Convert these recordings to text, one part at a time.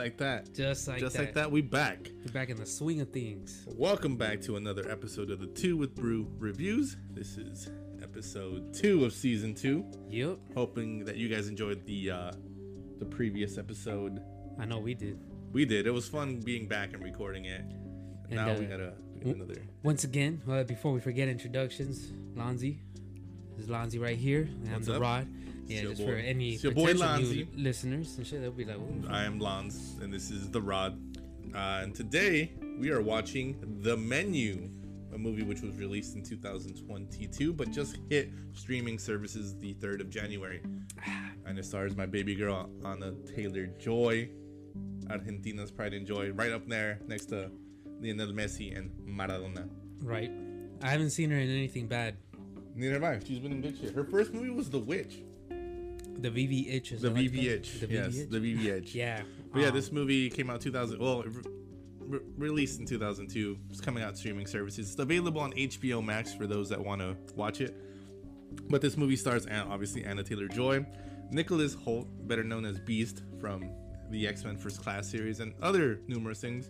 like that. Just like Just that. like that, we back. We're back in the swing of things. Welcome back to another episode of the Two with Brew reviews. This is episode two of season two. Yep. Hoping that you guys enjoyed the uh, the previous episode. I know we did. We did. It was fun being back and recording it. And, now uh, we gotta we another. Once again, uh, before we forget introductions, Lonzy. This is Lonzy right here. And I'm the up? Rod. Yeah, just boy. for any It's your boy Lonzy. listeners and shit, they'll be like, "Ooh, I am Lons, and this is the Rod. Uh, and today we are watching The Menu, a movie which was released in 2022, but just hit streaming services the 3rd of January. And it stars my baby girl Anna Taylor Joy, Argentina's pride and joy, right up there next to Lionel Messi and Maradona. right." I haven't seen her in anything bad. Neither have I. She's been in good shit. Her first movie was The Witch. The VVH is The that what it's VVH. The yes, VVH? the VVH. Yeah. But yeah, Um, this movie came out 2000. Well, re- re- released in 2002. It's coming out streaming services. It's available on HBO Max for those that want to watch it. But this movie stars obviously Anna Taylor Joy, Nicholas Hoult, better known as Beast from the X Men First Class series and other numerous things,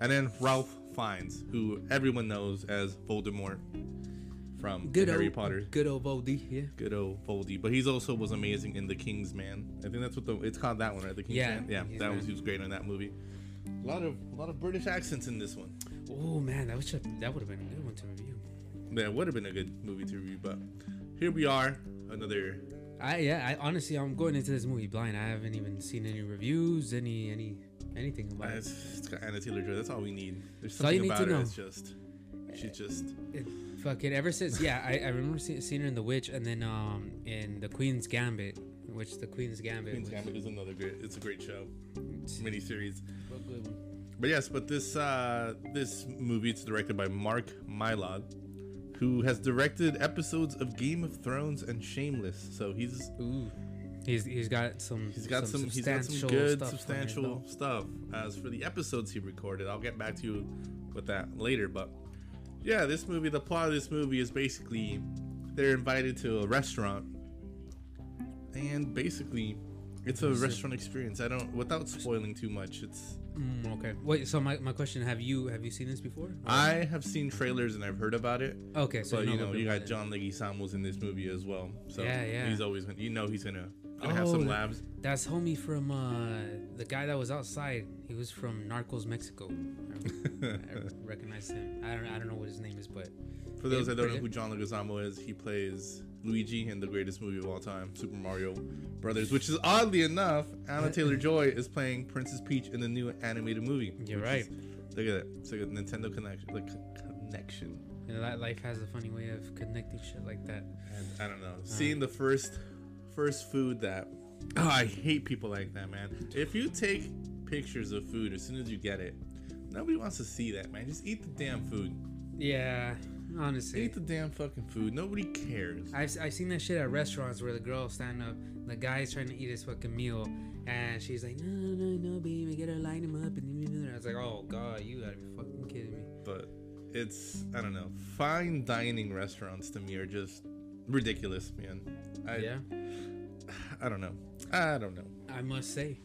and then Ralph Fiennes, who everyone knows as Voldemort from good Harry old, Potter. Good old Voldy. Yeah. Good old Voldy, but he's also was amazing in The King's Man. I think that's what the it's called that one, right? The King's Yeah, Man. Yeah, that Man. was he was great in that movie. A lot of a lot of British accents in this one. Oh man, that was that would have been a good one to review. It would have been a good movie to review, but here we are, another. I yeah, I honestly I'm going into this movie blind. I haven't even seen any reviews, any any anything about it. It's, it's got Anna Taylor Joy. That's all we need. There's That's all you something about her. know. It's just she's just It, fucking ever since yeah, I, I remember see, seeing her in The Witch and then um in The Queen's Gambit, which The Queen's Gambit. Queen's Gambit is another great. It's a great show, miniseries. good one. But yes, but this uh this movie it's directed by Mark Mylod, who has directed episodes of Game of Thrones and Shameless. So he's Ooh, he's he's got some He's got some. He's got some good, stuff substantial stuff. As for the episodes he recorded, I'll get back to you with that later. But yeah, this movie. The plot of this movie is basically they're invited to a restaurant, and basically it's a Is it- restaurant experience. I don't, without spoiling too much. It's Mm, okay. Wait. So my, my question: Have you have you seen this before? I have seen trailers and I've heard about it. okay. So But you know, you bit got. John Leguizamo's in this movie as well. So Yeah, yeah. He's always gonna, you know, he's gonna gonna have Oh, some labs. That's homie from uh, the guy that was outside. He was from Narcos Mexico. I, I recognize him. I don't I don't know what his name is, but For those that don't know who John Leguizamo is, he plays Luigi in the greatest movie of all time, Super Mario Brothers. Which is oddly enough, Anna Taylor Joy is playing Princess Peach in the new animated movie. You're right. is- look at that. It's like a Nintendo connection. Like connection. you know that life has a funny way of connecting shit like that. And I don't know. Seeing the first first food that oh, I hate people like that, man. If you take pictures of food as soon as you get it, nobody wants to see that, man. Just eat the damn food. Yeah, honestly. Eat the damn fucking food. Nobody cares. I've, I've seen that shit at restaurants where the girl stand up, the guy's trying to eat his fucking meal, and she's like, no, no, no, no, baby, get her line him up, and I was like, oh god, you gotta be fucking kidding me. but it's I don't know. Fine dining restaurants to me are just ridiculous, man. I, yeah, I don't know. I don't know. I must say.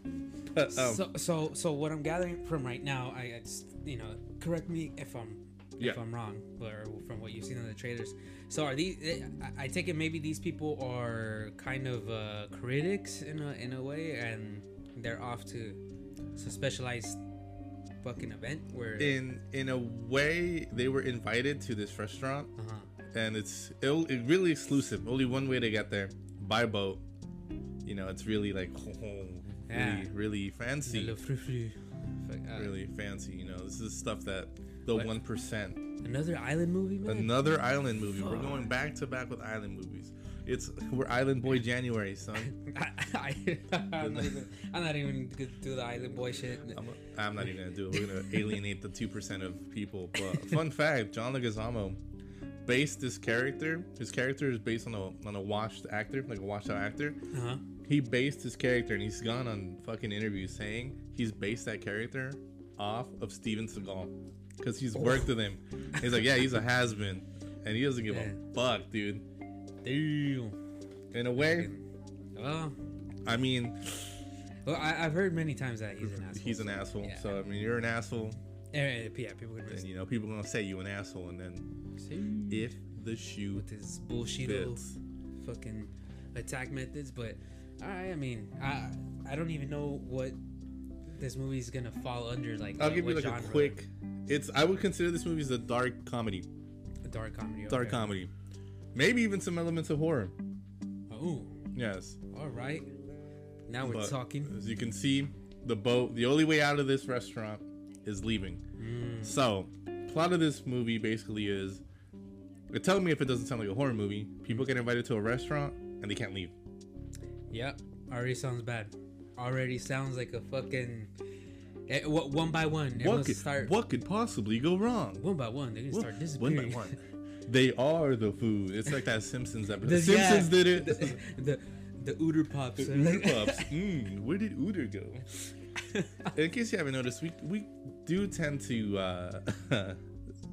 But um, so, so, so what I'm gathering from right now, I, it's, you know, correct me if I'm Yeah. if I'm wrong, or from what you've seen in the trailers. So are these? I- I take it maybe these people are kind of uh, critics in a in a way, and they're off to some specialized fucking event where. in in a way, they were invited to this restaurant, uh-huh. And it's it, it really exclusive. Only one way to get there by boat. You know, it's really like really Yeah. really fancy. Fuck, uh, Really fancy. You know, this is stuff that the one percent. Another island movie, man. Another island movie. We're going back to back with island movies. It's we're Island Boy January, son. I, am not even. I'm not even gonna do the island boy shit. I'm, I'm not even gonna do it. We're gonna alienate the two percent of people. But fun fact: John Leguizamo based this character. His character is based on a on a washed actor, like a washed out actor. Uh-huh. He based his character, and he's gone on fucking interviews saying he's based that character off of Steven Seagal because he's worked with him. He's like, yeah, he's a has been, and he doesn't give Yeah. a fuck, dude. Damn. In a way, Well, I mean, Well, I, I've heard many times that he's an asshole. He's an asshole. yeah. So I mean, you're an asshole, Eh, eh, yeah, people are and you know people gonna say you an asshole, and then gonna if the shoe with his bullshit fits, fucking attack methods. But I, I mean, I I don't even know what this movie's gonna fall under. Like, I'll uh, give you like a quick. It's I would consider this movie as a dark comedy, A dark comedy. dark okay. comedy, maybe even some elements of horror. Oh, Yes, all right. Now we're But talking. As you can see, the boat. The only way out of this restaurant is leaving. Mm, So, plot of this movie basically is. It telling me if it doesn't sound like a horror movie. People get invited to a restaurant and they can't leave. yep. Already sounds bad. Already sounds like a fucking. Eh, what one by one? What could, start what could possibly go wrong? one by one. They're gonna start disappearing. One by one. They are the food. It's like that Simpsons episode. The Simpsons yeah, did it. The the, the Uter pops. The like- Mm, where did Uter go? In case you haven't noticed, we we do tend to uh,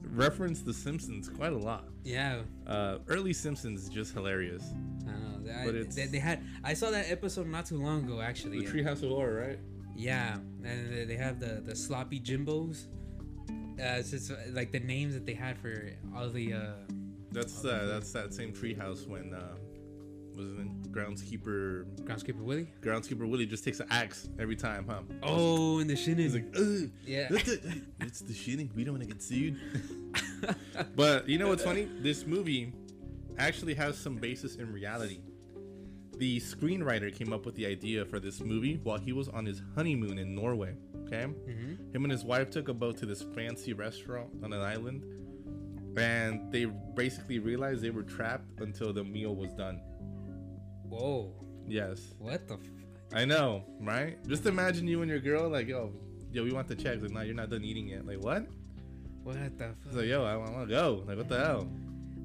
reference the Simpsons quite a lot. yeah, Uh, early Simpsons just hilarious. I know. They, But it's- they, they had. I saw that episode not too long ago, actually. The Treehouse of Horror, right? Yeah, and they- have the the sloppy Jimbos. Uh, it's just uh, like the names that they had for all the. Uh, That's uh, that's that same treehouse when uh, was it in groundskeeper Groundskeeper Willie. groundskeeper Willie just takes an axe every time, huh? Oh, and the shinning. He's like, Ugh, yeah. It's the shitting. We don't want to get sued. but you know what's funny? This movie actually has some basis in reality. The screenwriter came up with the idea for this movie while he was on his honeymoon in Norway. Okay, Mhm. him and his wife took a boat to this fancy restaurant on an island, and they basically realized they were trapped until the meal was done. Whoa! Yes, What the? F- I know, right? Just imagine you and your girl like, yo, yo, we want the check. Like, no, you're not done eating yet. Like, what? what the? F- It's like, yo, I want to go. Like, what the hell?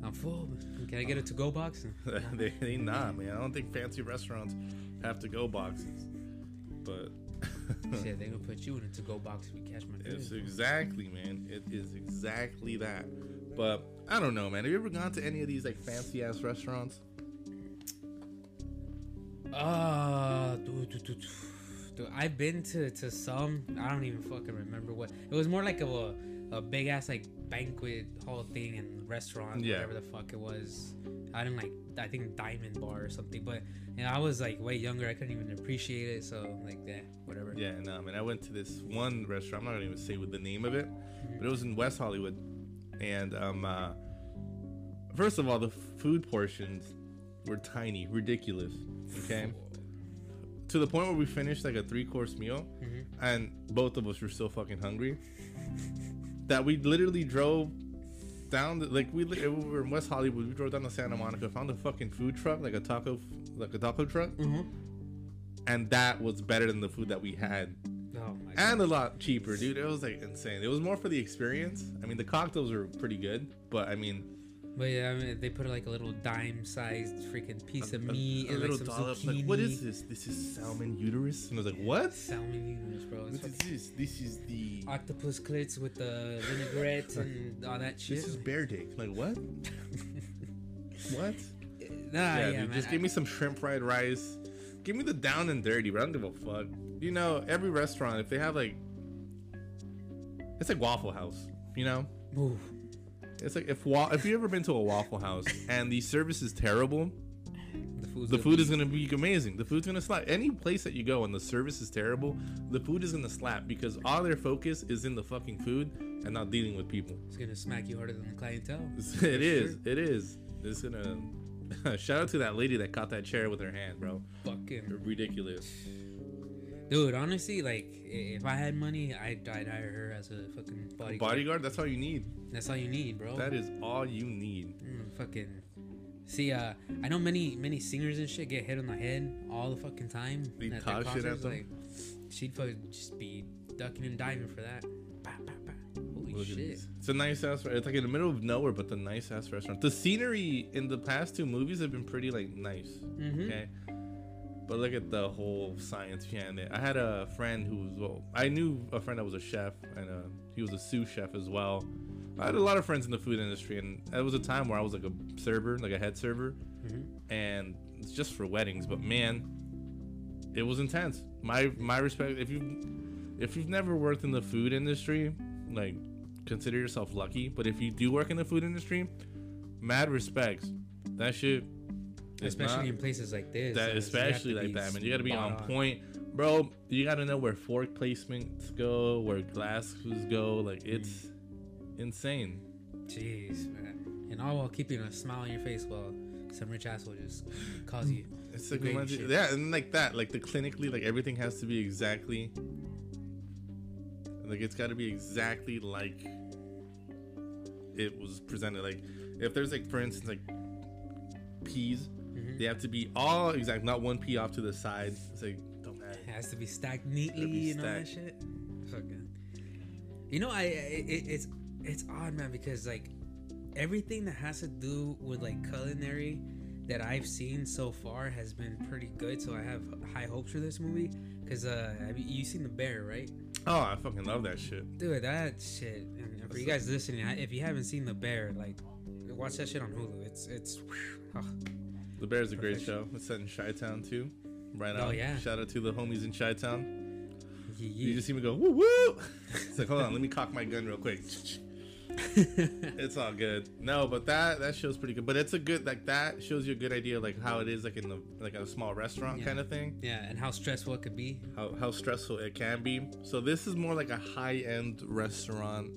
I'm full. Can I get a to-go box? they, they not, man. I don't think fancy restaurants have to go boxes. But Shit, they gonna put you in a to-go box if you catch my it's drift. exactly, man. It is exactly that. But I don't know, man. Have you ever gone to any of these like fancy ass restaurants? Uh, dude, dude, dude, dude, I've been to, to some. I don't even fucking remember what. It was more like a a big ass like banquet hall thing and restaurant, Yeah. whatever the fuck it was. I didn't like. I think Diamond Bar or something. But you know, I was like way younger. I couldn't even appreciate it. So like, yeah, whatever. Yeah, no, man. I went to this one restaurant. I'm not gonna even say what the name of it, but it was in West Hollywood. And um, uh, first of all, the food portions were tiny, ridiculous. Okay, to the point where we finished like a three course meal, Mhm. and both of us were so fucking hungry that we literally drove down. The, like we, li- we were in West Hollywood. We drove down to Santa Monica, found a fucking food truck, like a taco, like a taco truck, Mm-hmm. and that was better than the food that we had Oh god. and a lot cheaper, dude. It was like insane. It was more for the experience. I mean, the cocktails were pretty good, but I mean, But yeah, I mean, they put like a little dime-sized freaking piece of a- meat a, and little like some dollop. zucchini. Like, what is this? This is salmon uterus. And I was like, what? Salmon uterus, bro. It's What is this? This is the. octopus clits with the vinaigrette and all that shit. This is bear dick. Like what? what? Nah, yeah, yeah, dude. Just give me some shrimp fried rice. Give me the down and dirty, but I don't give a fuck. You know, every restaurant if they have like, it's like Waffle House. You know, Ooh, It's like if wa- if you ever been to a Waffle House and the service is terrible, the food's the food be- is gonna be amazing. The food's gonna slap. Any place that you go and the service is terrible, the food is gonna slap because all their focus is in the fucking food and not dealing with people. It's gonna smack you harder than the clientele. It is. It is. It's gonna. Shout out to that lady that caught that chair with her hand, bro. Fucking Ridiculous. Dude, honestly, like if I had money, I'd, I'd hire her as a fucking bodyguard. Bodyguard. That's all you need. That's all you need, bro. That is all you need. Mm, fucking. See, uh, I know many many singers and shit get hit on the head all the fucking time. They at talk shit at them. Like, she'd fucking just be ducking and diving for that. Bah, bah, bah. Holy Look shit! It's a nice ass. It's like in the middle of nowhere, but the nice ass restaurant. The scenery in the past two movies have been pretty like nice. Mm-hmm. Okay. But look at the whole science behind it. I had a friend who was well, I knew a friend that was a chef, and uh, he was a sous chef as well. I had a lot of friends in the food industry, and it was a time where I was like a server, like a head server, Mm-hmm. and it's just for weddings. But man, it was intense. My my respect. If you if you've never worked in the food industry, like consider yourself lucky. But if you do work in the food industry, mad respects. That shit. Especially not- in places like this. that so you have especially like that, man. You gotta be spot on point, bro. You gotta know where fork placements go, where glasses go. Like it's insane. Jeez, man. And all while keeping a smile on your face while some rich asshole just calls you. It's like imagine- yeah, and like that, like the clinically, like everything has to be exactly, like it's got to be exactly like it was presented. Like if there's like, for instance, like peas. They have to be all exact, not one pea off to the side. It's like don't matter. It has to be stacked neatly be and all that shit. Fucking. You know, I it, it's it's odd, man, because like everything that has to do with like culinary that I've seen so far has been pretty good. So I have high hopes for this movie. Cause uh, have you, you seen the bear, right? Oh, I fucking love that shit. Dude, that shit. And for you guys listening, I- if you haven't seen the bear, like, watch that shit on Hulu. It's it's. oh, The Bear's a great show. It's set in Chi Town too. Right Oh, yeah. Shout out to the homies in Chi Town. ye- You just see me go woo woo. It's like hold on, let me cock my gun real quick. it's all good. No, but that that show's pretty good. But it's a good like that shows you a good idea like how it is like in the like a small restaurant Yeah. kind of thing. yeah, and how stressful it could be. How how stressful it can be. So this is more like a high end restaurant,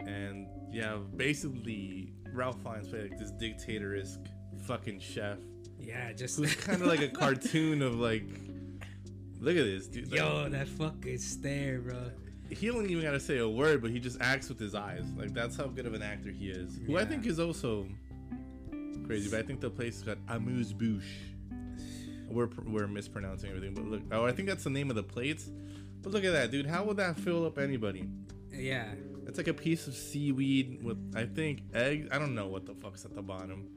and yeah, basically Ralph Fiennes played like this dictator-esque fucking chef Yeah, just. who's kind of like a cartoon of like. Look at this dude. Like, Yo, that fucking stare, bro. he don't even gotta say a word, but he just acts with his eyes. Like that's how good of an actor he is. Who I think is also crazy, but I think the place is called Amuse Bouche. We're we're mispronouncing everything, but look, oh, I think that's the name of the plates. But look at that, dude. How would that fill up anybody? Yeah, It's like a piece of seaweed with, I think, egg. I don't know what the fuck's at the bottom.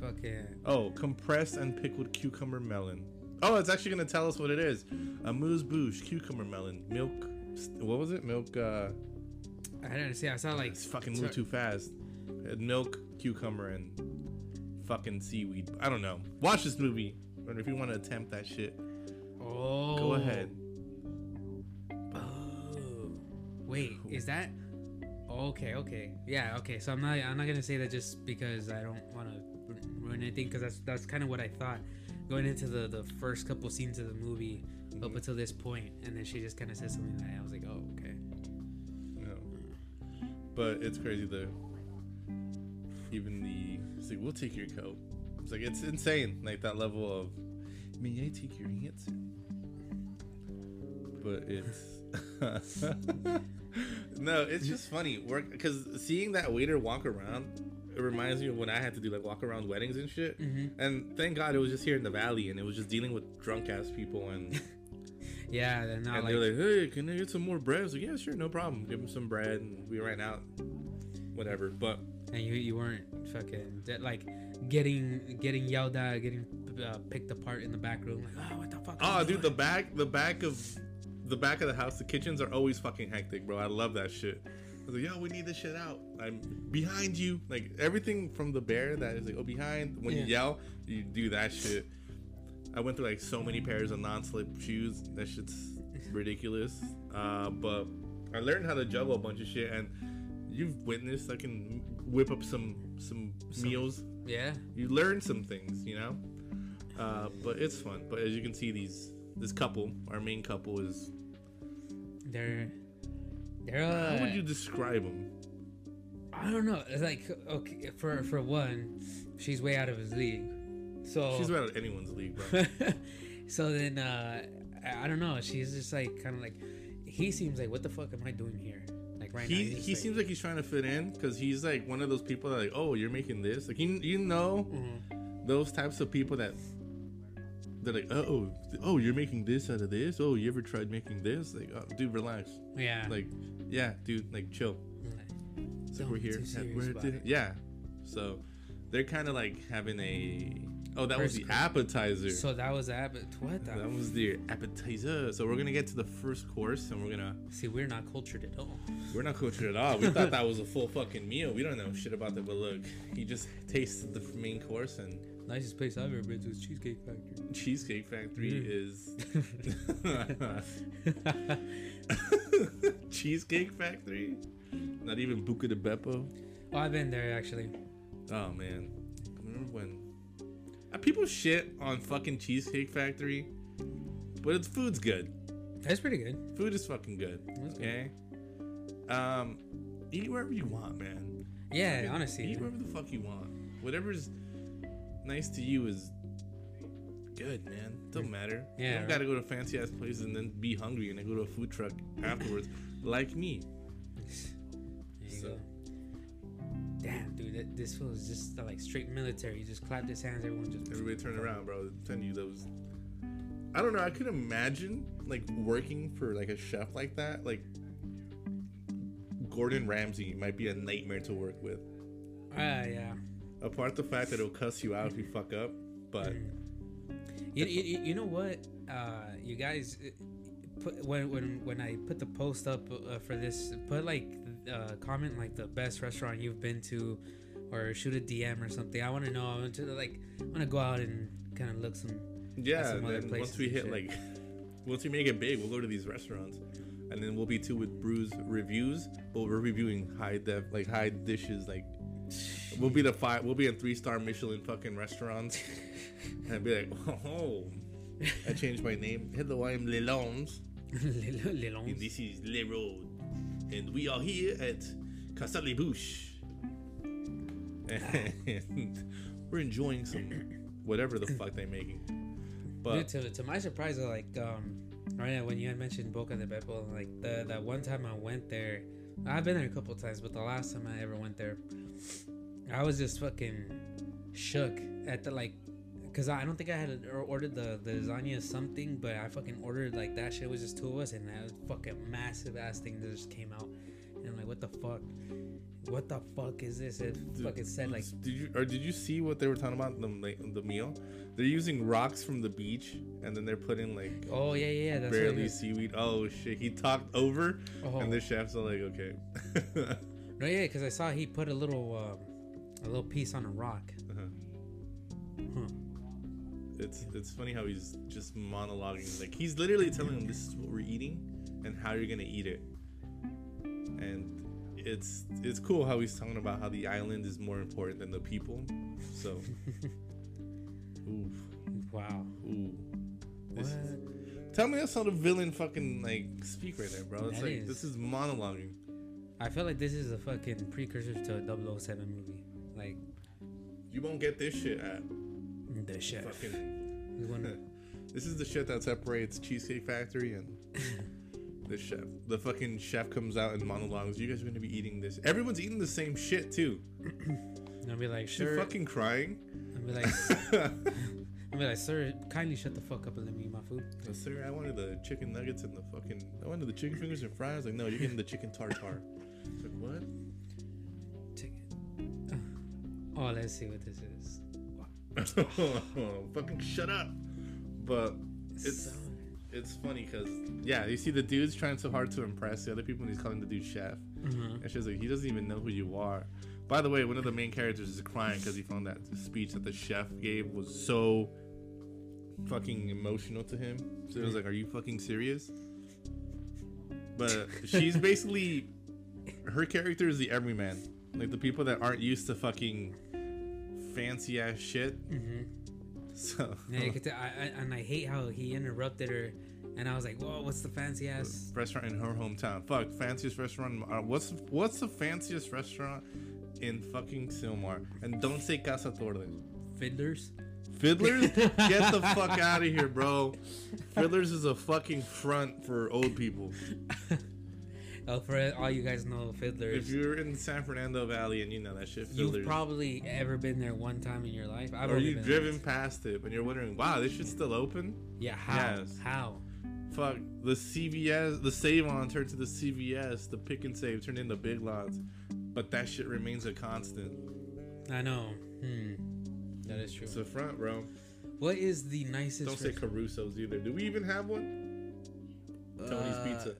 Fucking. Oh, compressed and pickled cucumber melon. Oh, it's actually gonna tell us what it is. A Amuse Bouche cucumber melon milk. What was it? Milk. uh I don't see. I saw like. It's fucking moved too fast. Milk, cucumber, and fucking seaweed. I don't know. Watch this movie, and if you want to attempt that shit, Oh. go ahead. Oh. Wait, is that? Okay, okay, yeah, okay. So I'm not, I'm not gonna say that just because I don't to ruin anything, because that's that's kind of what I thought going into the the first couple scenes of the movie up Mhm. until this point, and then she just kind of said something like that. I was like, oh, okay. No. But it's crazy though. Even the it's like we'll take your coat. It's like it's insane, like that level of may I take your answer? But it's no, it's just funny work because seeing that waiter walk around, it reminds me of when I had to do like walk around weddings and shit. Mm-hmm. And thank God it was just here in the valley, and it was just dealing with drunk ass people, and Yeah, they're not and like, they're like, "Hey, can I get some more bread?" I was like, "Yeah, sure, no problem." Give them some bread, and we ran out, whatever. But and you you weren't fucking that, like getting getting yelled at, getting uh, picked apart in the back room. Like, oh, what the fuck? oh, dude, the back, the back of the back of the house, the kitchens are always fucking hectic, bro. I love that shit. I was like, "Yo, we need this shit out." I'm behind you, like everything from the bear that is like, "Oh, behind." When you yell, you do that shit. I went through like so many pairs of non-slip shoes. That shit's ridiculous. Uh, but I learned how to juggle a bunch of shit, and you've witnessed. I can whip up some some, Some- meals. yeah. You learn some things, you know. Uh, but it's fun. But as you can see, these this couple, our main couple, is. They're they're uh, How would you describe them? I don't know. It's like okay, for for one, she's way out of his league. So She's out of anyone's league, bro. so then uh I, don't know. She's just like kind of like he seems like what the fuck am I doing here? Like right now. he just he seems like he's trying to fit in because he's like one of those people that like, oh, you're making this. Like you you know Mhm. those types of people that they're like, oh, oh, you're making this out of this. Oh, you ever tried making this? Like, oh, dude, relax. yeah. Like, yeah, dude, like chill. Like Don't we're here. we're about at- it. yeah. So they're kind of like having a. Oh, that was the appetizer. so that was. But what the? that was the appetizer. So we're gonna get to the first course, and we're gonna. See, we're not cultured at all. We're not cultured at all. We thought that was a full fucking meal. We don't know shit about that. But look, he just tasted the main course, and Nicest place I've ever been to is Cheesecake Factory. Cheesecake Factory Mm. is Cheesecake Factory. Not even Buca di Beppo. oh, I've been there actually. Oh man, remember when uh, people shit on fucking Cheesecake Factory, but its food's good. That's pretty good. Food is fucking good. That's good. Okay. Um, eat wherever you want, man. Yeah, Fucking honestly. eat wherever the fuck you want. Whatever's nice to you is good, man. Don't matter. you Yeah, don't right. gotta go to fancy ass places and then be hungry and then go to a food truck afterwards, like me. There you So- go. Damn, dude, that, this feels just uh, like straight military. You just clap his hands, everyone just. Everybody turn around, bro. I'm you those. I don't know. I could imagine like working for like a chef like that. Like Gordon Ramsay might be a nightmare to work with. Ah, yeah. Apart the fact that it'll cuss you out if you fuck up, but You, you, you know what? Uh, you guys, uh, put when when when I put the post up uh, for this, put like uh, comment like the best restaurant you've been to, or shoot a DM or something. I want to know. I want to like I want to go out and kind of look some. yeah. some other then places once we hit shit. like, once we make it big, we'll go to these restaurants, and then we'll be too with Brews reviews. But we're reviewing high def, like high dishes, like. We'll be the five. We'll be in three star Michelin fucking restaurants, and be like, "Oh, I changed my name. Hello, I'm Lelons, little- and this is Le Road, and we are here at Casa Les Bouches, and we're enjoying some whatever the fuck they're making. Dude, But to, to my surprise, like um, right now when you had mentioned Buca di Beppo, like the that one time I went there, I've been there a couple times, but the last time I ever went there, I was just fucking shook at the like, cause I don't think I had ordered the the lasagna something, but I fucking ordered like that shit was just two of us, and that fucking massive ass thing that just came out, and I'm like, what the fuck, what the fuck is this? It fucking said like did you or did you see what they were talking about the like, the meal? They're using rocks from the beach, and then they're putting like Oh yeah, yeah, yeah. That's barely seaweed. Oh shit! He talked over, Oh. and the chefs are like, okay. No, yeah, because I saw he put a little, um, a little piece on a rock. Uh-huh. Huh. It's it's funny how he's just monologuing. Like he's literally telling them this is what we're eating and how you're gonna eat it. And it's it's cool how he's talking about how the island is more important than the people. So, ooh, Wow. ooh. What? This is, tell me that's how the villain fucking like speak right there, bro. It's That like is. this is monologuing. I feel like this is a fucking precursor to a 007 movie. Like You won't get this shit at the chef. fucking. We wanna- this is the shit that separates Cheesecake Factory and the chef. The fucking chef comes out and monologues. You guys are gonna be eating this. Everyone's eating the same shit too. and I'll be like, sure. fucking crying. I'll be like, I'll be like, sir, kindly shut the fuck up and let me eat my food. "Oh, Sir, I wanted the chicken nuggets and the fucking. I wanted the chicken fingers and fries. Like, no, you're getting the chicken tartare. It's like, what? Oh, let's see what this is. fucking shut up. But it's So- it's funny because yeah, you see the dude's trying so hard to impress the other people, and he's calling the dude chef. Mhm. And she's like, he doesn't even know who you are. By the way, one of the main characters is crying because he found that speech that the chef gave was so fucking emotional to him. So it was like, are you fucking serious? But she's basically her character is the everyman, like the people that aren't used to fucking fancy ass shit. Mhm. So Yeah, you could tell- I, I, and I hate how he interrupted her, and I was like, "Whoa, what's the fancy ass?" restaurant in her hometown. Fuck, fanciest restaurant. Uh, what's what's the fanciest restaurant in fucking Sylmar? And don't say Casa Torres. Fiddlers. Fiddlers, get the fuck out of here, bro. Fiddlers is a fucking front for old people. Oh, for all you guys know, Fiddlers. If you're in San Fernando Valley and you know that shit, You've probably ever been there one time in your life. I've or you been driven past it and you're wondering, wow, this shit's still open? Yeah, how? Yes. How? Fuck, the CVS, the Save On turned to the CVS, the Pick and Save turned into Big Lots, but that shit remains a constant. I know. Hmm. That is true. It's a front, bro. what is the nicest? Don't say Caruso's either. Do we even have one? Tony's Uh, Pizza.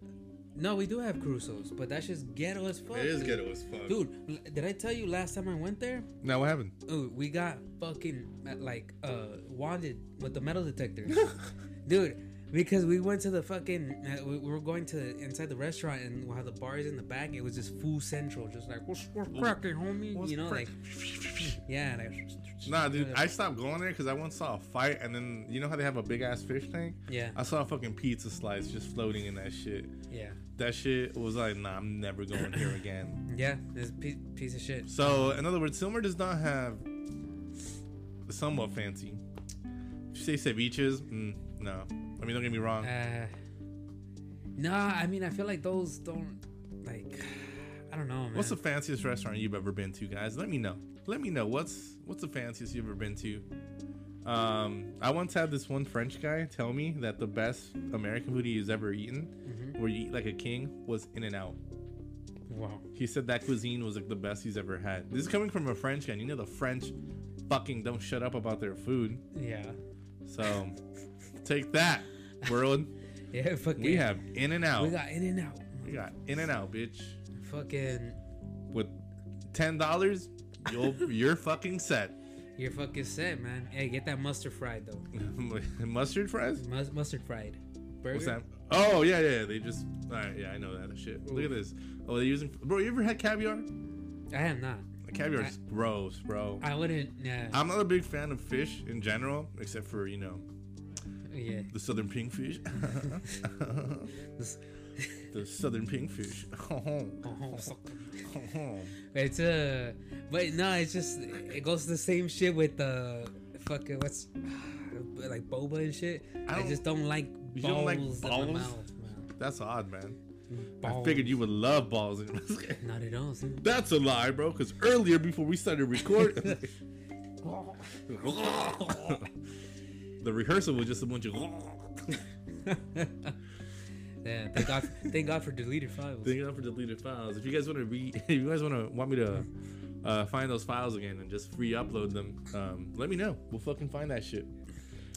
No, we do have Crusoe's, but that's just ghetto as fuck. It is dude. ghetto as fuck. Dude, did I tell you last time I went there? Now what happened? Ooh, we got fucking uh, like uh wanted with the metal detector, dude. Because we went to the fucking, uh, we, we were going to inside the restaurant and while the bar is in the back, it was just full central, just like what's, what's cracking, homie? What's you know, crack- like yeah, like Nah, dude, I stopped going there because I once saw a fight, and then you know how they have a big ass fish tank? yeah, I saw a fucking pizza slice just floating in that shit. yeah, That shit was like, nah, I'm never going here again. yeah. This piece, piece of shit. So, in other words, Sylmar does not have somewhat fancy. If you say ceviches, mm, no. I mean, don't get me wrong. Uh, nah, I mean, I feel like those don't like. I don't know, man. What's the fanciest restaurant you've ever been to, guys? Let me know. Let me know what's what's the fanciest you've ever been to. Um, I once had this one French guy tell me that the best American food he's ever eaten, Mhm. where you eat like a king, was In and Out. wow? He said that cuisine was like the best he's ever had. This is coming from a French guy. and You know the French fucking don't shut up about their food. Yeah, So take that, world. yeah. Fucking. We have In and Out. We got in and out. We got In and Out, bitch. Fucking. With ten dollars, you'll you're fucking set. You're fucking set, man. Hey, get that mustard fried though. Mustard fries? Mus- mustard fried. Burger. What's that? Oh yeah, yeah. They just. All right, yeah, I know that shit. Look at this. Oh, they're using. Bro, you ever had caviar? I have not. Caviar is gross, bro. I wouldn't. Yeah. I'm not a big fan of fish in general, except for you know yeah. the southern pinkfish. The southern pinkfish. it's uh, but no, it's just it goes the same shit with the fucking what's like boba and shit. I I, just don't like You balls, don't like in my balls? mouth, man. That's odd, man. I figured you would love balls. In Not at all. see? That's a lie, bro. Because earlier, before we started recording, the rehearsal was just a bunch of. Yeah. Thank God. thank God for deleted files. Thank God for deleted files. If you guys want to read, if you guys want to want me to uh, find those files again and just free upload them, um, let me know. We'll fucking find that shit.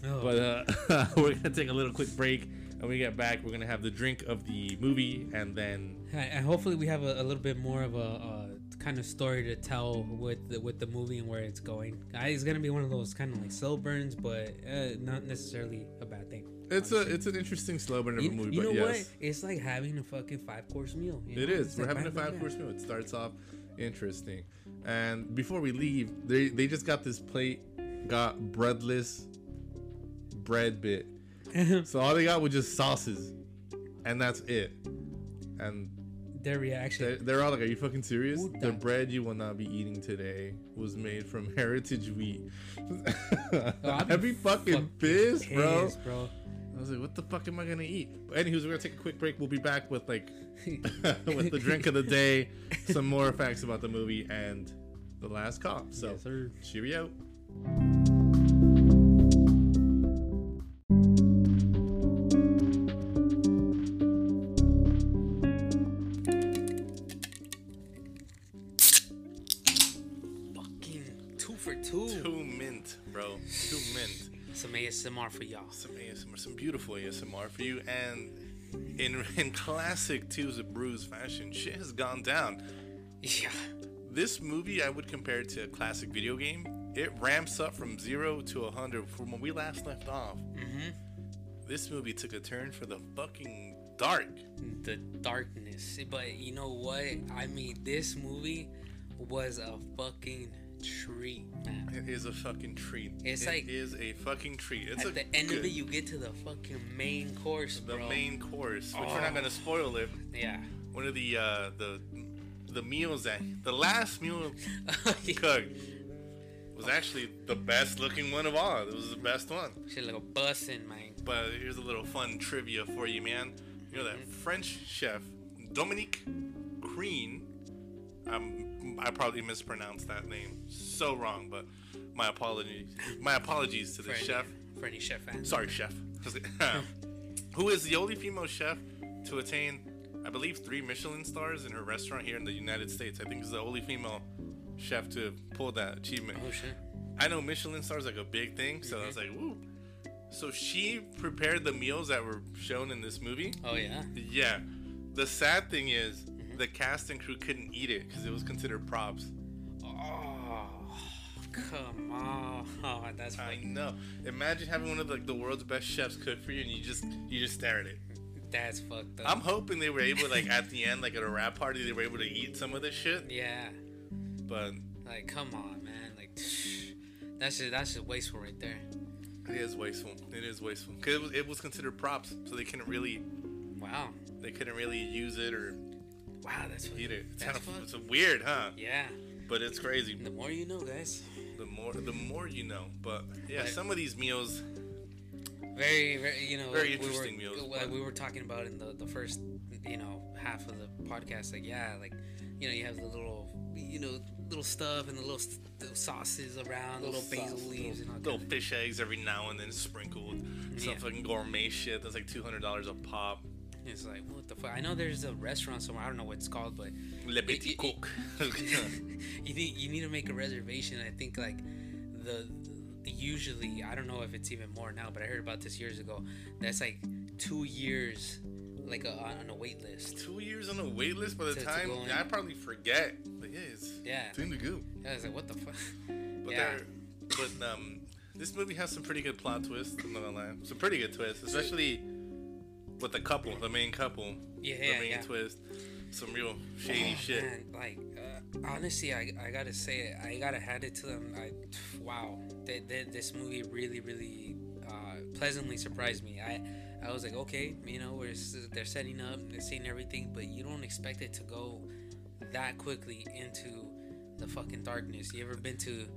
Oh. But uh, we're gonna take a little quick break, and when we get back, we're gonna have the drink of the movie, and then and hopefully we have a, a little bit more of a, uh kind of story to tell with the, with the movie and where it's going. Uh, It's gonna be one of those kind of like slow burns, but uh, not necessarily a bad thing. it's a it's an interesting slow burn of a movie. you know but what? It's like having a fucking five course meal. you it know? is. It's We're like having a five course meal. It starts off interesting, and before we leave, they they just got this plate, got breadless bread bit. So all they got was just sauces, and that's it. And Their reaction. they're, they're all like, "Are you fucking serious? Puta. The bread you will not be eating today was made from heritage wheat." Oh, I'd be fucking fucking pissed, bro. Pissed, bro. I was like, "What the fuck am I gonna eat?" But anyways, we're gonna take a quick break. We'll be back with like with the drink of the day, some more facts about the movie, and the last cop. So, Yes, sir. cheerio. Some ASMR for y'all. Some ASMR, some beautiful ASMR for you. And in in classic of Brews fashion, shit has gone down. Yeah. This movie, I would compare it to a classic video game. It ramps up from zero to a hundred from when we last left off. Mm-hmm. This movie took a turn for the fucking dark. The darkness. But you know what? I mean, this movie was a fucking treat, man. It is a fucking treat. It's It like- is a fucking treat. It's At the end good, of it, you get to the fucking main course, the bro. main course, which we're not Oh. gonna spoil it. Yeah. One of the uh, the the meals that the last meal cooked was actually the best looking one of all. It was the best one. Shit like a bussin', man. But here's a little fun trivia for you, man. You know that French chef Dominique Crenn. Um, I probably mispronounced that name so wrong, but my apologies. My apologies to the For any- chef. For any chef fans. Sorry, chef. Who is the only female chef to attain, I believe, three Michelin stars in her restaurant here in the United States? I think is the only female chef to pull that achievement. Oh shit. I know Michelin stars like a big thing, so I was like, woo. So she prepared the meals that were shown in this movie. Oh yeah. Yeah. the sad thing is, Mm-hmm. The cast and crew couldn't eat it because it was considered props. Oh, come on. Oh, that's I funny. know. Imagine having one of like the world's best chefs cook for you, and you just you just stare at it. That's fucked up. I'm hoping they were able, like at the end, like at a wrap party, they were able to eat some of this shit. yeah. But Like, come on, man. Like, that's just that's just wasteful right there. it is wasteful. It is wasteful because it was, it was considered props, so they couldn't really Wow. they couldn't really use it or Wow, that's fucking- eat it. It's That's kind of it's weird, huh? Yeah. But it's crazy. The more you know, guys. The more the more you know. But yeah, some of these meals. Very, very, you know, Very like we interesting were, meals, Like we were talking about in the the first, you know, half of the podcast. Like, yeah, like, you know, you have the little, you know, little stuff and the little, little sauces around, little, basil sauce, leaves and all that. little fish eggs every now and then sprinkled. Some Yeah. fucking gourmet shit that's like two hundred dollars a pop. It's like, what the fuck? I know there's a restaurant somewhere. I don't know what it's called, but Le it- petit it- coq. you need you need to make a reservation. I think like the, the usually I don't know if it's even more now, but I heard about this years ago. That's like two years, like a, on a wait list. Two years on a wait list by the To- to time in. I probably forget. But yeah, it's Yeah. time to go. I was like, what the fuck? But Yeah. but um, this movie has some pretty good plot twists. I'm not gonna lie, some pretty good twists, especially with the couple, the main couple. Yeah, the main yeah. twist, some real shady Oh, shit. Man, like uh, honestly, I, I gotta say it. I gotta hand it to them. I wow, they, they, this movie really really uh, pleasantly surprised me. I I was like, okay, you know, we're they're setting up, they're saying everything, but you don't expect it to go that quickly into the fucking darkness. You ever been to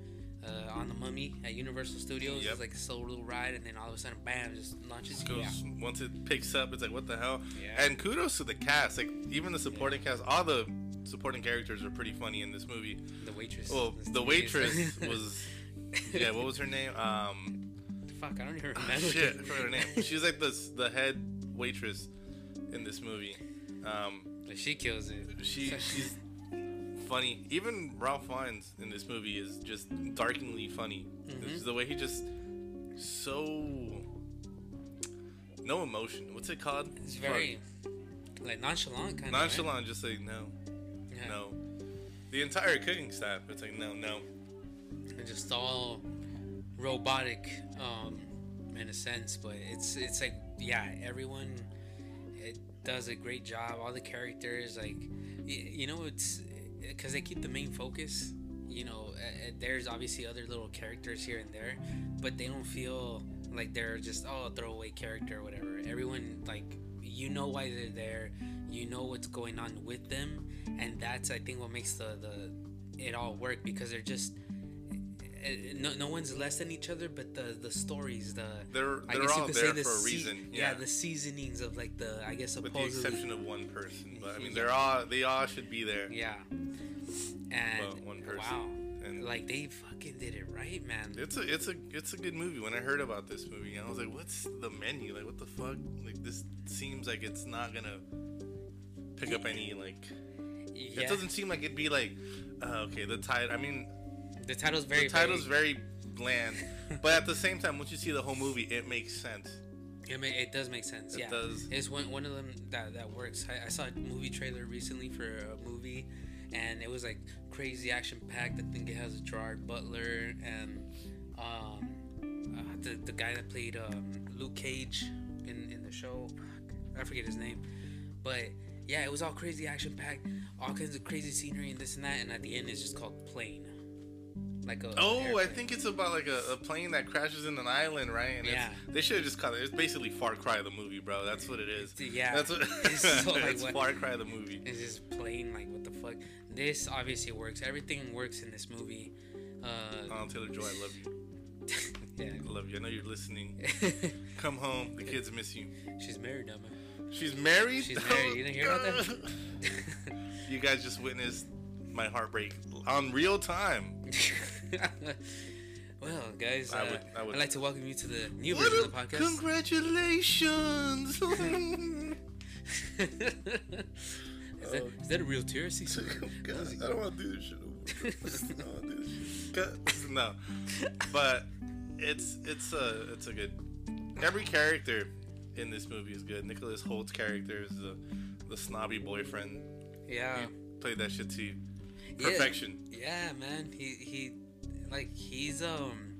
uh, on the Mummy at Universal Studios? Yep. It's like a slow little ride, and then all of a sudden, bam, just launches. Just you. goes Yeah. once it picks up, it's like what the hell. Yeah. And kudos to the cast, like even the supporting cast, all the supporting characters are pretty funny in this movie. The waitress. Well, That's the waitress was, yeah, what was her name? Um, Fuck, I don't even remember. shit, I forgot her name. She was like the the head waitress in this movie. Um, she kills it. she she's funny. Even Ralph Fiennes in this movie is just darkingly funny. Mm-hmm. The way he just so no emotion. What's it called? It's very like nonchalant kind of. nonchalant. Just like no. Yeah. no. The entire cooking staff. It's like no, no. And just all robotic, um, in a sense. But it's it's like yeah, everyone it does a great job. All the characters, like y- you know, it's because they keep the main focus. You know, uh, there's obviously other little characters here and there, but they don't feel like they're just oh throwaway character or whatever. Everyone like you know why they're there, you know what's going on with them, and that's I think what makes the the it all work because they're just no, no one's less than each other, but the the stories, the They're they're guess you all could say the for a sea- reason. yeah. Yeah. the seasonings of like the I guess supposedly with the exception of one person, but I mean they're all they all should be there. yeah, and But one person. wow, And like they fucking did it right, man. It's a it's a it's a good movie. When I heard about this movie, I was like, "What's the menu? Like, what the fuck? Like, this seems like it's not gonna pick up any like. Yeah, It doesn't seem like it'd be like, uh, okay, the tide. I mean, the title's very the title's very, very bland, but at the same time, once you see the whole movie, it makes sense. it, ma- it does make sense. It yeah, does. it's one one of them that that works. I, I saw a movie trailer recently for a movie, and it was like crazy action packed. I think it has Gerard Butler and um, uh, the the guy that played um, Luke Cage in in the show. I forget his name, but yeah, it was all crazy action packed, all kinds of crazy scenery and this and that, and at the end it's just called plane. Like a Oh, I think it's about like a, a plane that crashes in an island, right? And Yeah. it's, they should have just called it. It's basically Far Cry of the movie, bro. That's what it is. Yeah, That's what. it's so, like, it's what- Far Cry of the movie. It's just plain like what the fuck. This obviously works. Everything works in this movie. Uh, Oh, Taylor Joy, I love you. yeah. I love you. I know you're listening. Come home. The kids miss you. She's married now, man. She's married. She's married. You didn't hear about that? you guys just witnessed my heartbreak on real time. well, guys, uh, I would- I would- I'd like to welcome you to the new What version of the podcast. Congratulations. is, that, is that a real tear? See, God, I don't want to do this shit over. I don't do this shit. No, but it's it's a it's a good. Every character in this movie is good. Nicholas Hoult's character is the the snobby boyfriend. Yeah. He played that shit to Yeah. Perfection. Yeah, man. He he like he's um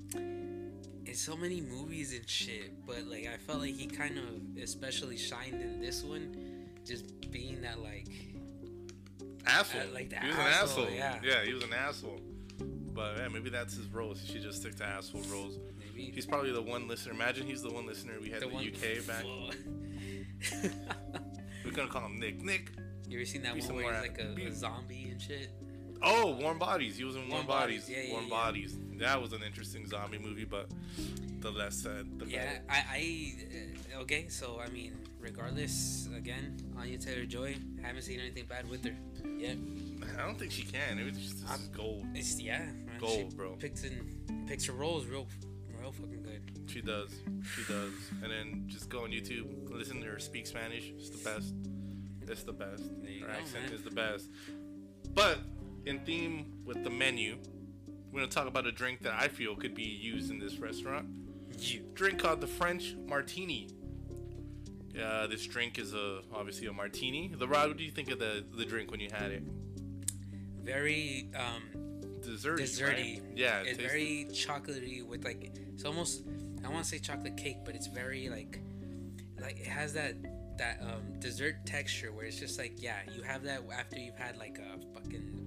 in so many movies and shit, but like I felt like he kind of especially shined in this one, just being that like Asshole. Uh, like the he was asshole, an asshole. yeah. yeah, he was an asshole. But yeah, maybe that's his role. He should just stick to asshole roles. maybe He's probably the one listener. Imagine he's the one listener we had the in the UK back. We're gonna call him Nick. Nick. you ever seen that Be one where he's like a, a zombie and shit? Oh, Warm Bodies. He was in Warm, Warm Bodies. Bodies, yeah, yeah, Warm yeah. Bodies. That was an interesting zombie movie, but the less said, the better. Yeah, better. I, I uh, okay. So I mean, regardless, again, Anya Taylor Joy, haven't seen anything bad with her yet. I don't think she can. It was just is gold. It's yeah, man. Gold, she bro. Picks and picks her roles real, real fucking good. She does. She does. And then just go on YouTube, listen to her speak Spanish. It's the best. It's the best. Her go, accent man. is the best. But in theme with the menu, we're gonna talk about a drink that I feel could be used in this restaurant. You. Drink called the French Martini. Uh, this drink is a obviously a martini. The Rod, what do you think of the the drink when you had it? Very um, Desserty. desserty. Right? Yeah. it it's tastes- very chocolatey with like it's almost I want to say chocolate cake, but it's very like like it has that that um dessert texture where it's just like yeah, you have that after you've had like a fucking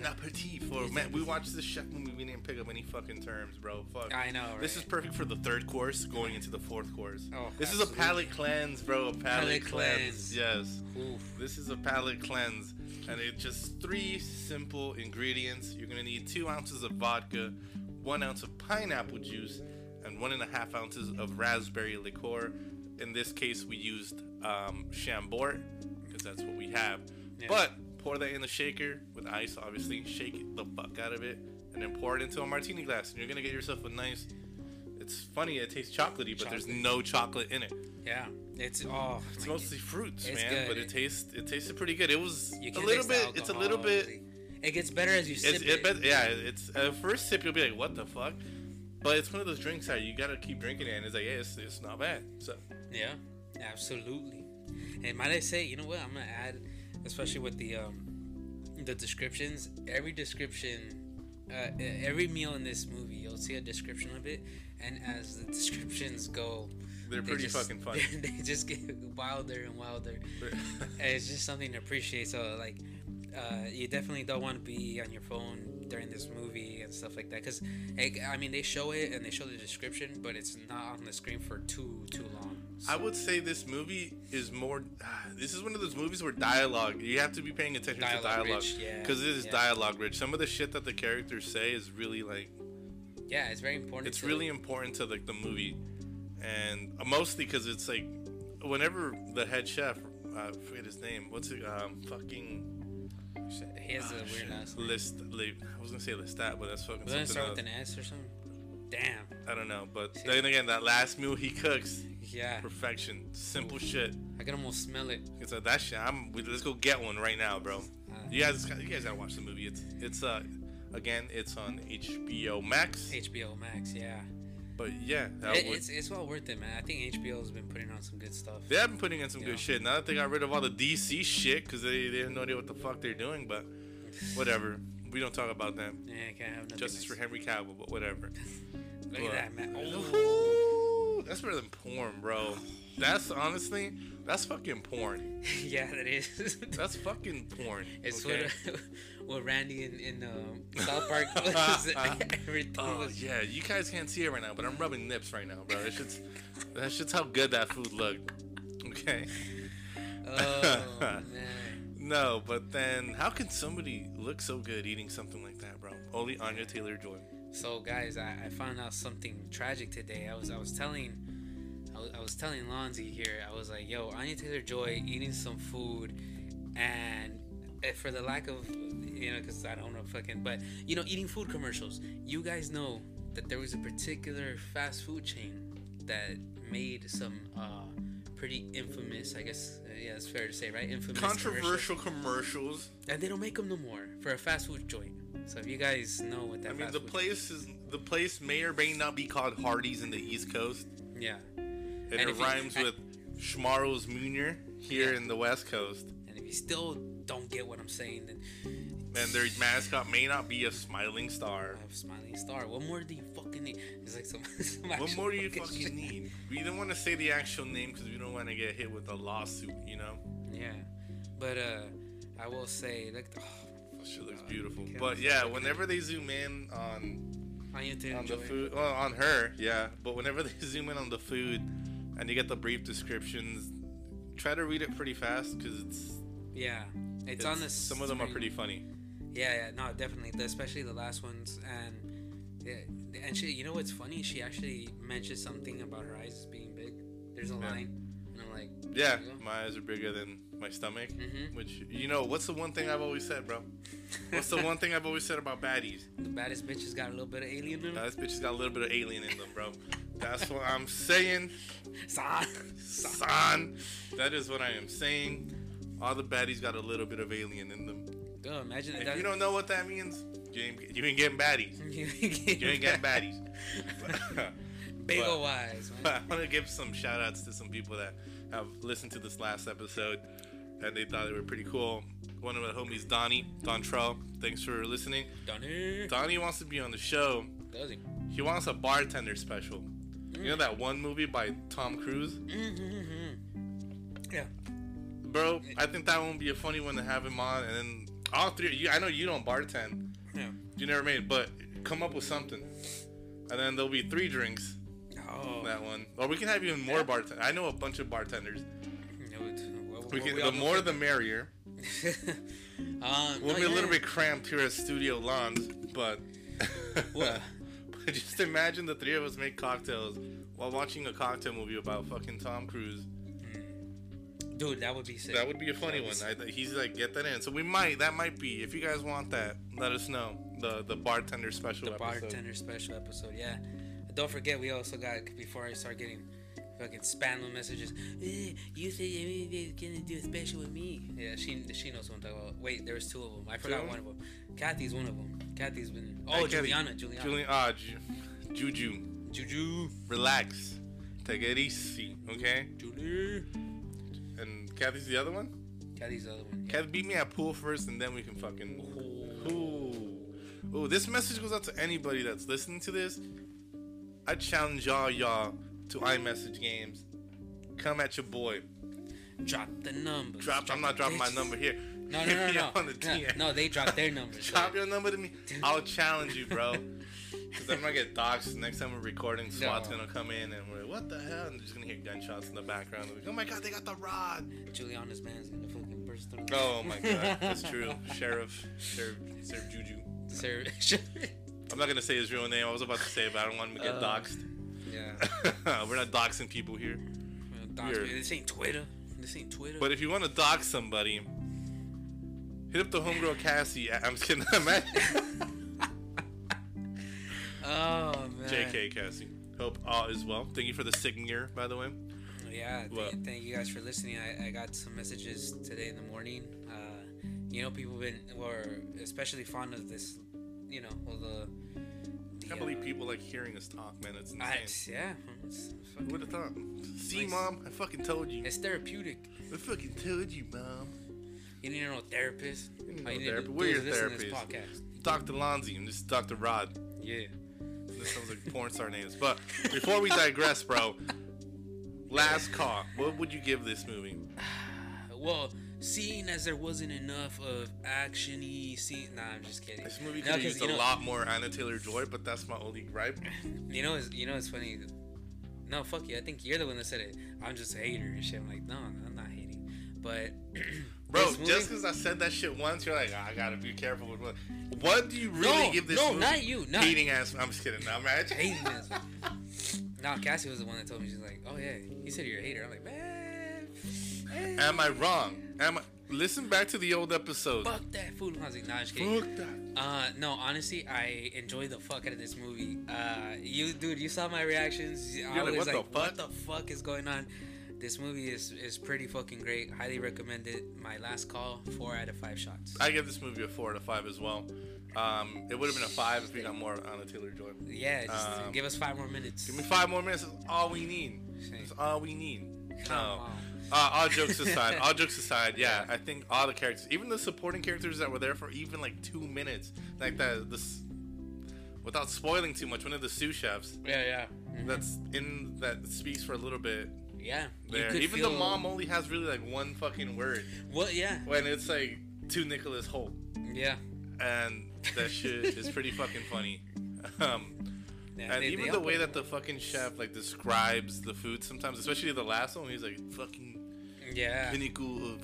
an aperitif for man. We watched this chef movie. We didn't pick up any fucking terms, bro. Fuck. I know. Right? This is perfect for the third course going into the fourth course. Oh, this is a absolutely. palate cleanse, bro. A palate, Palate cleanse. cleanse. Yes. Oof. This is a palate cleanse. And it's just three simple ingredients. You're gonna need two ounces of vodka, one ounce of pineapple juice, and one and a half ounces of raspberry liqueur. In this case, we used um, Chambord because that's what we have. Yeah. But pour that in the shaker with ice, obviously. Shake the fuck out of it, and then pour it into a martini glass. And you're gonna get yourself a nice. It's funny, it tastes chocolatey, but there's no chocolate in it. Yeah. It's oh. It's mostly fruits, It's man. good. But it tastes it tasted pretty good. It was a little bit. It's a little bit. It gets better as you sip it. it, yeah. It's uh, first sip you'll be like, what the fuck? But it's one of those drinks that you gotta keep drinking it, and it's like, yeah, it's, it's not bad. So Yeah, absolutely. And might I say, you know what? I'm gonna add, especially with the um, the descriptions. Every description, uh, every meal in this movie, you'll see a description of it, and as the descriptions go, they're they pretty just- fucking funny. They just get wilder and wilder. And it's just something to appreciate. So like, uh, you definitely don't want to be on your phone during this movie and stuff like that. Because I mean, they show it and they show the description, but it's not on the screen for too too long. I would say this movie is more. This is one of those movies where dialogue. You have to be paying attention to Dialogue dialogue rich, yeah, because it is yeah. dialogue rich. Some of the shit that the characters say is really like Yeah, it's very important. it's really important to like the movie, and uh, mostly because it's like whenever the head chef, uh, I forget his name. What's it? Um, fucking. He has a ah, weird shit. last name. List. Li- I was gonna say Lestat, but that's fucking Doesn't it start else. with an S or something? Damn. I don't know, but then again, that last meal he cooks, Yeah. perfection, simple shit. I can almost smell it. It's like that shit. I'm. we- Let's go get one right now, bro. Uh, You guys, you guys gotta watch the movie. It's, it's uh, again, it's on HBO Max. HBO Max, yeah. But yeah, that It, would, it's it's well worth it, man. I think HBO has been putting on some good stuff. they have been putting in some good shit. Now that they got rid of all the DC shit because they, they have no idea what the fuck they're doing, but whatever. We don't talk about them. Yeah, can't have nothing. Justice for. Henry Cavill, but whatever. Look But- at that, man. Oh. Ooh, that's better than porn, bro. That's honestly, that's fucking porn. yeah, that is. That's fucking porn. it's okay? what what Randy in in um, South Park was. Everything Oh was. yeah, you guys can't see it right now, but I'm rubbing nips right now, bro. That shit's that's just how good that food looked. Okay. Oh man. No, but then how can somebody look so good eating something like that, bro? Only Anya Taylor Joy. So guys, I, I found out something tragic today. I was I was telling I was, I was telling Lonzy here. I was like, "Yo, Anya Taylor Joy eating some food, and eh, for the lack of you know, because I don't know fucking, but you know, eating food commercials. You guys know that there was a particular fast food chain that made some uh, pretty infamous. I guess yeah, it's fair to say, right? Infamous. Controversial commercials. and they don't make them no more for a fast food joint. So if you guys know what that I mean, the place is the place may or may not be called Hardee's in the East Coast, yeah. and, And it if you- rhymes I- with Schmarl's Munir. here Yeah. in the West Coast, And if you still don't get what I'm saying, then and their mascot may not be a smiling star. Have smiling star. What more do you fucking need? It's like some. some What more do you fucking fucking need? We don't want to say the actual name because we don't want to get hit with a lawsuit. You know, Yeah, but uh, I will say like. Oh, shit looks God, beautiful. But yeah, whenever they zoom in on I need to on the food, well, on her, yeah. But whenever they zoom in on the food, and you get the brief descriptions, try to read it pretty fast because it's, Yeah, it's, it's on this. Some of them are pretty funny. Yeah, yeah, no, definitely, the, especially the last ones, and yeah, and she, you know what's funny? She actually mentioned something about her eyes being big. There's a Yeah. line, and I'm like, Yeah, There you go. my eyes are bigger than my stomach. Mhm. Which you know, what's the one thing I've always said, bro? What's the one thing I've always said about baddies? the baddest bitch has got a little bit of alien in Now, her. this bitch has got a little bit of alien in them, bro. That's what I'm saying, Son. son. That is what I am saying. All the baddies got a little bit of alien in them. Duh, imagine If that. you don't know what that means, you ain't, you ain't getting baddies. You ain't getting baddies. But- ol' I want to give some shout outs to some people that have listened to this last episode and they thought they were pretty cool. One of the homies, Donnie, Dontrell, thanks for listening. Done it. Donnie wants to be on the show. Does he? He wants a bartender special. You know mm. that one movie by Tom Cruise? Mm-hmm. mm-hmm, mm-hmm. Yeah. Bro, I think that one would be a funny one to have him on. And then all three, you, I know you don't bartend. Yeah. You never made, but come up with something. And then there'll be three drinks. Oh. That one, or we can have even more bartenders. I know a bunch of bartenders. No, it- what- We can, the more the merrier. um, We'll no, be a little bit cramped here at Studio Lawns, but What? but just imagine the three of us make cocktails while watching a cocktail movie about fucking Tom Cruise. Dude, that would be sick. That would be a funny That one. I, he's like, get that in. So we might. That might be. If you guys want that, let us know. The the bartender special the episode. bartender special episode. Yeah. Don't forget, we also got before I start getting fucking spam messages. Eh, you said you were gonna do a special with me. Yeah, she she knows what I'm talking about. Wait, there was two of them. I forgot Two? one of them. Kathy's one of them. Kathy's been. Hey, Oh, Kathy. Juliana, Juliana, Julian, ah, Ju- Juju, Juju, relax, take it easy, okay? Julie. And Kathy's the other one. Kathy's the other one. Yeah. Kathy, beat me at pool first, and then we can fucking. Ooh. Ooh, this message goes out to anybody that's listening to this. I challenge y'all, y'all, to iMessage games. Come at your boy. Drop the number. Drop. I'm not dropping my number here. No, no, no, no. the No, no, they dropped their numbers. Drop your number to me. I'll challenge you, bro. Because I'm gonna get doxxed. Next time we're recording, SWAT's No. gonna come in and we're like, what the hell? And they're just gonna hear gunshots in the background. Like, oh my god, they got the rod. Juliana's man's gonna fucking burst through. Oh my god, that's true. Sheriff, Sheriff, Sheriff Juju. Sir, I'm not gonna say his real name. I was about to say it, but I don't want him to get Uh, doxxed. yeah. we're not doxing people here. Dox- Weird. This ain't Twitter. This ain't Twitter. But if you want to dox somebody, hit up the homegirl Cassie. I'm just kidding. Oh man. JK Cassie. Hope all is well. Thank you for the signature, by the way. Yeah. What? Thank, thank you guys for listening. I, I got some messages today in the morning. Uh, you know, people been were especially fond of this. You know, well the. I can't believe people like hearing us talk, man. It's I, yeah, it's, Who would have thought? See, Nice. mom, I fucking told you. it's therapeutic. I fucking told you, mom. You need to a therapist. no you need to therapist. We're your therapist. podcast. Dr. Lonzy and this is Dr. Rod. Yeah. Sounds like porn star names. But before we digress, bro, last call. What would you give this movie? Well, seeing as there wasn't enough of actiony scene. Nah, I'm just kidding. This movie No, could 'cause, used you a know- lot more Anna Taylor Joy, but that's my only gripe. You know, it's, you know, it's funny. No, fuck you. I think you're the one that said it. I'm just a hater and shit. I'm like, no, I'm not hating. But, Bro, movie- just because I said that shit once, you're like, "Ah, I gotta be careful with what. What do you really No, give this no, movie? not you, not- hating ass. I'm just kidding. Now, man. hating this. no, Cassie was the one that told me. She's like, oh yeah, he said you're a hater. I'm like, man, man, Am I wrong? Am I? Listen back to the old episode. fuck that food. I was like, nah, just kidding. Fuck that. Uh, no, honestly, I enjoyed the fuck out of this movie. Uh, you, dude, you saw my reactions. I like, was what the like, what the fuck is going on? This movie is is pretty fucking great. Highly recommend it. My last call, four out of five shots. I give this movie a four out of five as well. Um, it would have been a five if we got more Anna Taylor Joy. yeah, just Um, give us five more minutes. Give me five more minutes. That's all we need. That's all we need. Come No. Uh, all jokes aside, all jokes aside, yeah, I think all the characters, even the supporting characters that were there for even like two minutes, like that, this, without spoiling too much, one of the sous chefs Yeah, yeah. Mhm. that's in that speaks for a little bit yeah. there. Even feel- the mom only has really like one fucking word Well, yeah, when it's like to Nicholas Hoult, yeah. and that shit is pretty fucking funny. Um, yeah and they- even they the way that the fucking chef like describes the food sometimes, especially the last one, he's like fucking yeah, pinnacle of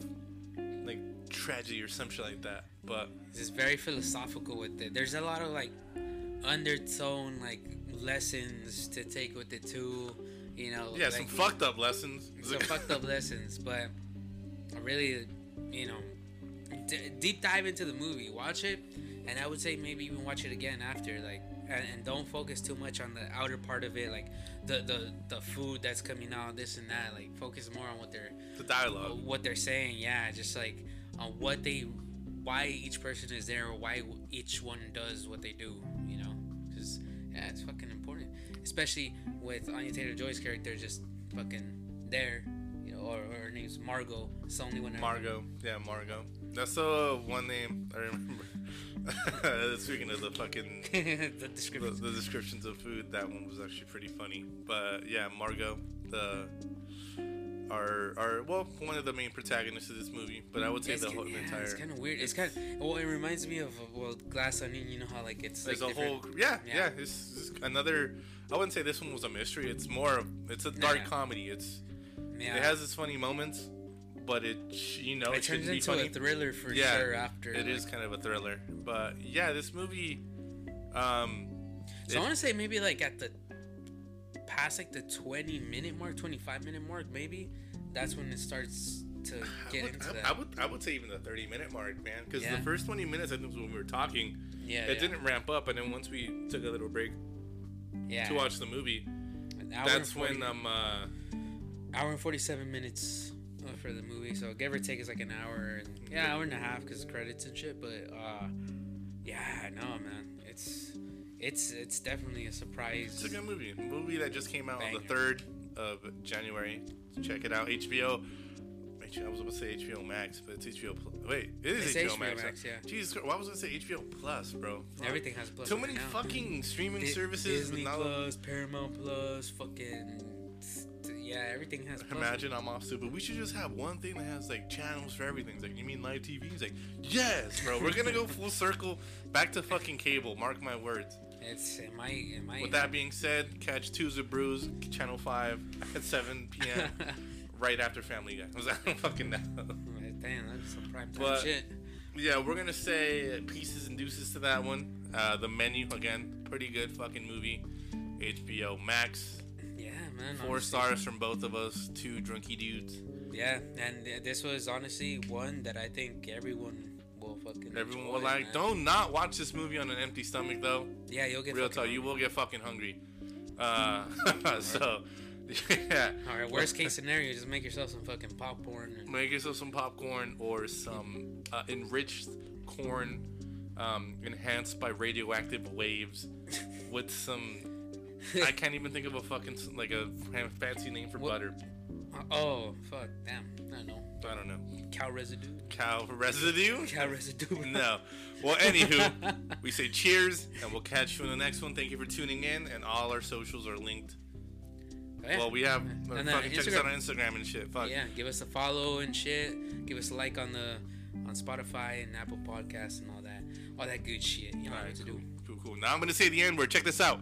like tragedy or something like that. But it's very philosophical with it. There's a lot of like undertone, like lessons to take with it too. You know, yeah, like, some fucked up lessons. some fucked up lessons, but I really, you know, d- deep dive into the movie, watch it, and I would say maybe even watch it again after, like, and, and don't focus too much on the outer part of it, like the the the food that's coming out, this and that. Like, focus more on what they're the dialogue. what they're saying. Yeah, just like on what they, why each person is there, or why each one does what they do. You know, because yeah, it's fucking especially with Anya Taylor Joy's character just fucking there. You know, or, or her name's Margot. It's the only one. I Margot, yeah, Margot. That's the one name I remember. Speaking of the fucking the the, the descriptions of food, that one was actually pretty funny. But yeah, Margot, the our our well, one of the main protagonists of this movie. But I would say It's the whole yeah, entire. it's kind of weird. It's kind of well. It reminds me of well, Glass Onion. You know how like it's There's like a whole yeah, yeah Yeah. It's, it's another. I wouldn't say this one was a mystery. It's more of it's a dark yeah. comedy. It's Yeah. it has its funny moments, but it you know it, it turns into funny. a thriller for Yeah, sure after. It like, is kind of a thriller, but yeah, this movie. Um, So it- I want to say maybe like at the past like the 20 minute mark, 25 minute mark, maybe that's when it starts to get would, into I, that. I would I would say even the 30 minute mark, man, because Yeah. the first 20 minutes I think was when we were talking. yeah, it yeah. didn't ramp up, and then once we took a little break yeah. to watch the movie, that's 40, when um uh, hour and 47 minutes uh, for the movie. So give or take is like an hour and yeah, hour and a half because credits and shit. But uh, yeah, no man, it's it's it's definitely a surprise. it's a good movie. A movie that just came out on the third of January. Check it out, HBO. I was about to say HBO Max, but it's HBO. Plus. Wait, it is It's HBO, HBO Max. Max, yeah. Jesus Christ, why was I gonna say HBO Plus, bro? Fuck. Everything has plus. Too right many now. fucking streaming Di- services. Disney Plus, Paramount Plus, fucking yeah, everything has. Plus. Imagine I'm off stupid. We should just have one thing that has like channels for everything. It's like, you mean live TV? He's like, yes, bro. We're gonna go full circle back to fucking cable. Mark my words. It's it might it might. With that being said, catch Tuesday Brews, Channel 5 at 7 p.m. right after Family Guy. Was that fucking now? Damn, that's some prime time shit. Yeah, we're gonna say pieces and deuces to that one. Uh, the menu again, pretty good fucking movie. HBO Max, Yeah, man. four honestly. stars from both of us. Two drunky dudes. Yeah, and this was honestly one that I think everyone fucking. Everyone will like. man. Don't not watch this movie on an empty stomach though. Yeah, you'll get. Real talk, you will get fucking hungry. Uh, so, yeah. All right. Worst case scenario, just make yourself some fucking popcorn. And, Make yourself some popcorn or some uh, enriched corn, um, enhanced by radioactive waves, with some. I can't even think of a fucking like a fancy name for What- butter. Oh fuck! Damn, I don't know. I don't know. Cow residue. Cow residue? Cow residue. No. Well, anywho, we say cheers, and we'll catch you in the next one. Thank you for tuning in, and all our socials are linked. Oh, yeah. Well, we have And fucking check us out on Instagram and shit. Fuck. Yeah, give us a follow and shit. Give us a like on the on Spotify and Apple Podcasts and all that, all that good shit. You know All what right, to cool, do. cool, cool. Now I'm gonna say the N word. Check this out.